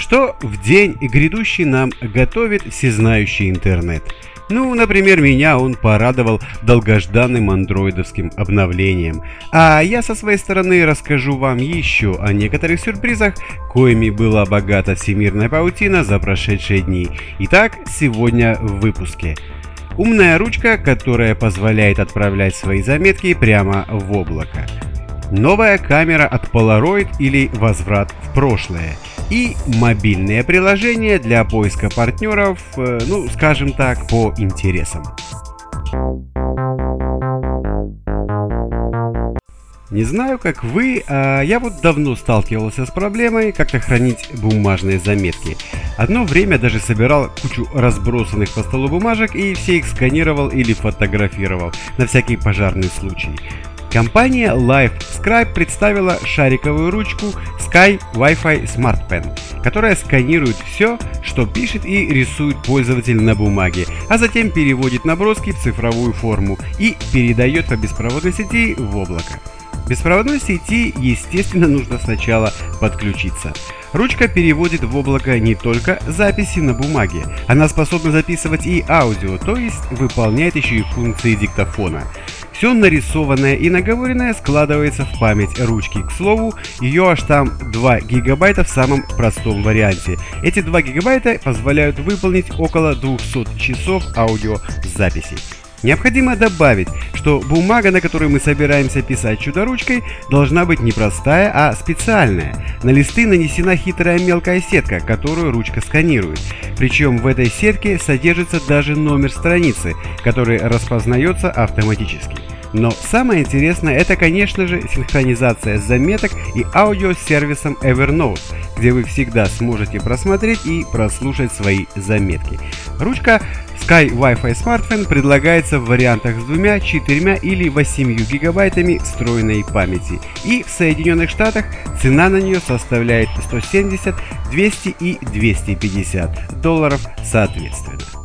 Что в день грядущий нам готовит всезнающий интернет? Ну, например, меня он порадовал долгожданным андроидовским обновлением. А я со своей стороны расскажу вам еще о некоторых сюрпризах, коими была богата всемирная паутина за прошедшие дни. Итак, сегодня в выпуске. Умная ручка, которая позволяет отправлять свои заметки прямо в облако. Новая камера от Polaroid или возврат в прошлое. И мобильное приложение для поиска партнеров, э, ну, скажем так, по интересам. Не знаю, как вы, а я вот давно сталкивался с проблемой как-то хранить бумажные заметки. Одно время даже собирал кучу разбросанных по столу бумажек и все их сканировал или фотографировал на всякий пожарный случай. Компания LifeScribe представила шариковую ручку Sky Wi-Fi Smart Pen, которая сканирует все, что пишет и рисует пользователь на бумаге, а затем переводит наброски в цифровую форму и передает по беспроводной сети в облако. Беспроводной сети, естественно, нужно сначала подключиться. Ручка переводит в облако не только записи на бумаге, она способна записывать и аудио, то есть выполняет еще и функции диктофона. Все нарисованное и наговоренное складывается в память ручки. К слову, ее аж там 2 гигабайта в самом простом варианте. Эти 2 гигабайта позволяют выполнить около 200 часов аудиозаписей. Необходимо добавить, что бумага, на которой мы собираемся писать чудо-ручкой, должна быть не простая, а специальная. На листы нанесена хитрая мелкая сетка, которую ручка сканирует. Причем в этой сетке содержится даже номер страницы, который распознается автоматически. Но самое интересное это, конечно же, синхронизация заметок и аудио с сервисом Evernote, где вы всегда сможете просмотреть и прослушать свои заметки. Ручка Sky Wi-Fi Smartphone предлагается в вариантах с двумя, четырьмя или 8 гигабайтами встроенной памяти. И в Соединенных Штатах цена на нее составляет 170, 200 и 250 долларов соответственно.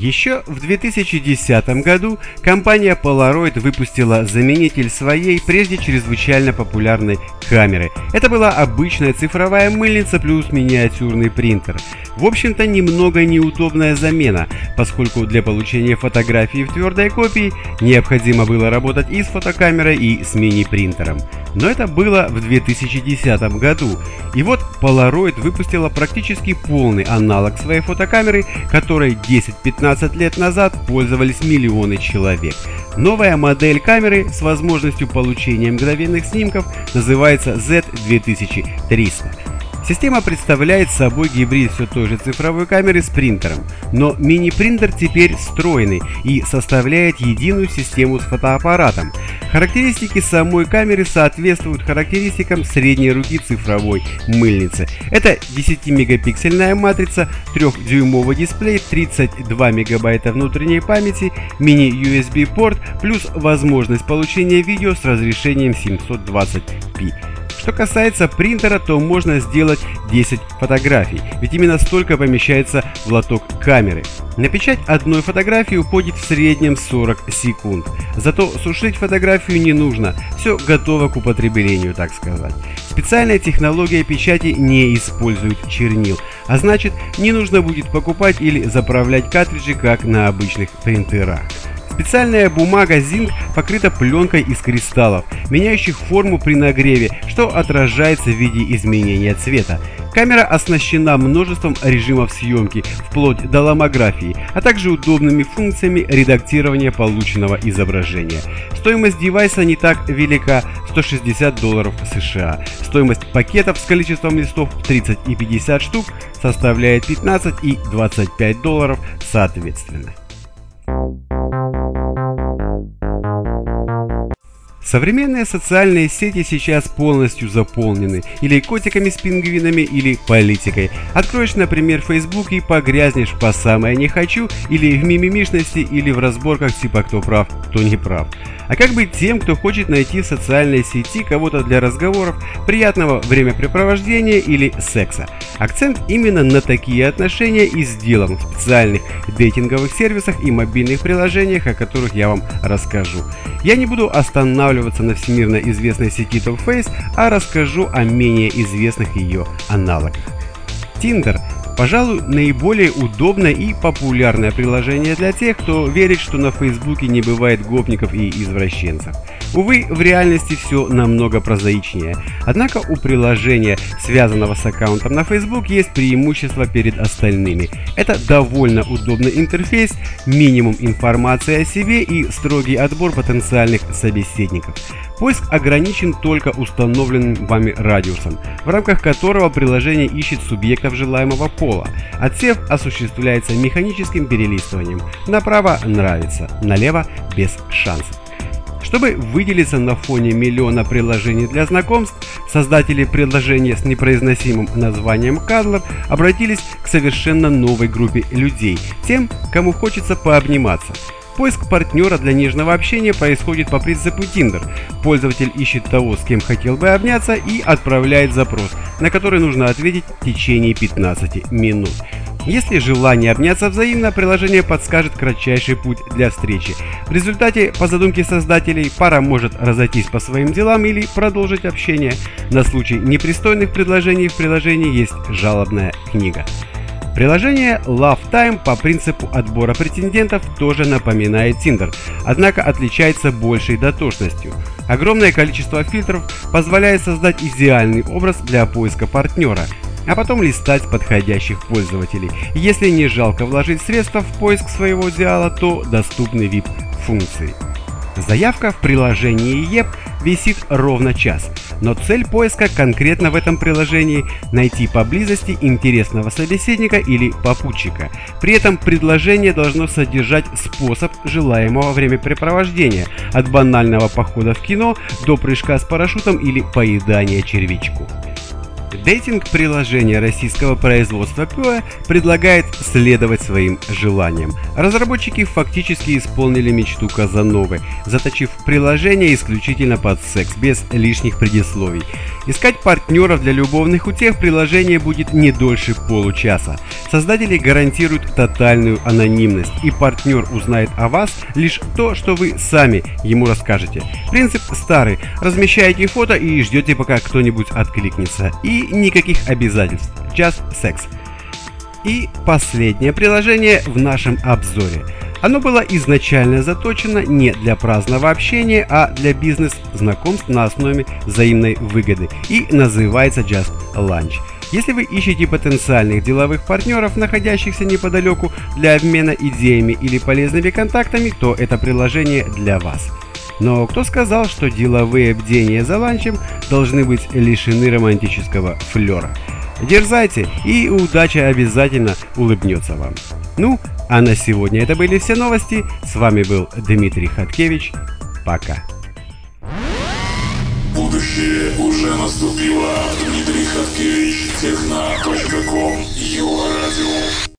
Еще в 2010 году компания Polaroid выпустила заменитель своей прежде чрезвычайно популярной камеры. Это была обычная цифровая мыльница плюс миниатюрный принтер. В общем-то немного неудобная замена, поскольку для получения фотографии в твердой копии необходимо было работать и с фотокамерой, и с мини-принтером. Но это было в 2010 году. И вот Polaroid выпустила практически полный аналог своей фотокамеры, которой 10-15 лет назад пользовались миллионы человек. Новая модель камеры с возможностью получения мгновенных снимков называется Z2300. Система представляет собой гибрид все той же цифровой камеры с принтером, но мини-принтер теперь встроенный и составляет единую систему с фотоаппаратом. Характеристики самой камеры соответствуют характеристикам средней руки цифровой мыльницы. Это 10-мегапиксельная матрица, 3-дюймовый дисплей, 32 мегабайта внутренней памяти, мини-USB порт, плюс возможность получения видео с разрешением 720p. Что касается принтера, то можно сделать 10 фотографий, ведь именно столько помещается в лоток камеры. На печать одной фотографии уходит в среднем 40 секунд. Зато сушить фотографию не нужно, все готово к употреблению, так сказать. Специальная технология печати не использует чернил, а значит не нужно будет покупать или заправлять картриджи, как на обычных принтерах. Специальная бумага Zinc покрыта пленкой из кристаллов, меняющих форму при нагреве, что отражается в виде изменения цвета. Камера оснащена множеством режимов съемки, вплоть до ломографии, а также удобными функциями редактирования полученного изображения. Стоимость девайса не так велика – 160 долларов США. Стоимость пакетов с количеством листов 30 и 50 штук составляет 15 и 25 долларов соответственно. Современные социальные сети сейчас полностью заполнены или котиками с пингвинами, или политикой. Откроешь, например, Facebook и погрязнешь по самое не хочу, или в мимимишности, или в разборках типа кто прав, кто не прав. А как быть тем, кто хочет найти в социальной сети кого-то для разговоров, приятного времяпрепровождения или секса? Акцент именно на такие отношения и сделан в специальных дейтинговых сервисах и мобильных приложениях, о которых я вам расскажу. Я не буду останавливаться на всемирно известной сети Top Face, а расскажу о менее известных ее аналогах. Tinder Пожалуй, наиболее удобное и популярное приложение для тех, кто верит, что на Фейсбуке не бывает гопников и извращенцев. Увы, в реальности все намного прозаичнее. Однако у приложения, связанного с аккаунтом на Facebook, есть преимущество перед остальными. Это довольно удобный интерфейс, минимум информации о себе и строгий отбор потенциальных собеседников. Поиск ограничен только установленным вами радиусом, в рамках которого приложение ищет субъектов желаемого пола. Отсев осуществляется механическим перелистыванием. Направо нравится, налево без шансов. Чтобы выделиться на фоне миллиона приложений для знакомств, создатели приложения с непроизносимым названием Cuddler обратились к совершенно новой группе людей, тем, кому хочется пообниматься. Поиск партнера для нежного общения происходит по принципу Tinder. Пользователь ищет того, с кем хотел бы обняться и отправляет запрос, на который нужно ответить в течение 15 минут. Если желание обняться взаимно, приложение подскажет кратчайший путь для встречи. В результате, по задумке создателей, пара может разойтись по своим делам или продолжить общение. На случай непристойных предложений в приложении есть жалобная книга. Приложение LoveTime по принципу отбора претендентов тоже напоминает Tinder, однако отличается большей дотошностью. Огромное количество фильтров позволяет создать идеальный образ для поиска партнера, а потом листать подходящих пользователей. Если не жалко вложить средства в поиск своего идеала, то доступны VIP-функции. Заявка в приложении EEP висит ровно час, но цель поиска конкретно в этом приложении – найти поблизости интересного собеседника или попутчика. При этом предложение должно содержать способ желаемого времяпрепровождения, от банального похода в кино до прыжка с парашютом или поедания червячку. Дейтинг-приложение российского производства ПО предлагает следовать своим желаниям. Разработчики фактически исполнили мечту Казановы, заточив приложение исключительно под секс, без лишних предисловий. Искать партнеров для любовных утех приложение будет не дольше получаса. Создатели гарантируют тотальную анонимность, и партнер узнает о вас лишь то, что вы сами ему расскажете. Принцип старый. Размещаете фото и ждете, пока кто-нибудь откликнется. И никаких обязательств. Just секс. И последнее приложение в нашем обзоре. Оно было изначально заточено не для праздного общения, а для бизнес-знакомств на основе взаимной выгоды и называется Just Lunch. Если вы ищете потенциальных деловых партнеров, находящихся неподалеку для обмена идеями или полезными контактами, то это приложение для вас. Но кто сказал, что деловые бдения за ланчем должны быть лишены романтического флера? Дерзайте, и удача обязательно улыбнется вам. Ну, а на сегодня это были все новости. С вами был Дмитрий Хаткевич. Пока. Будущее уже наступило. Дмитрий Хаткевич, радио.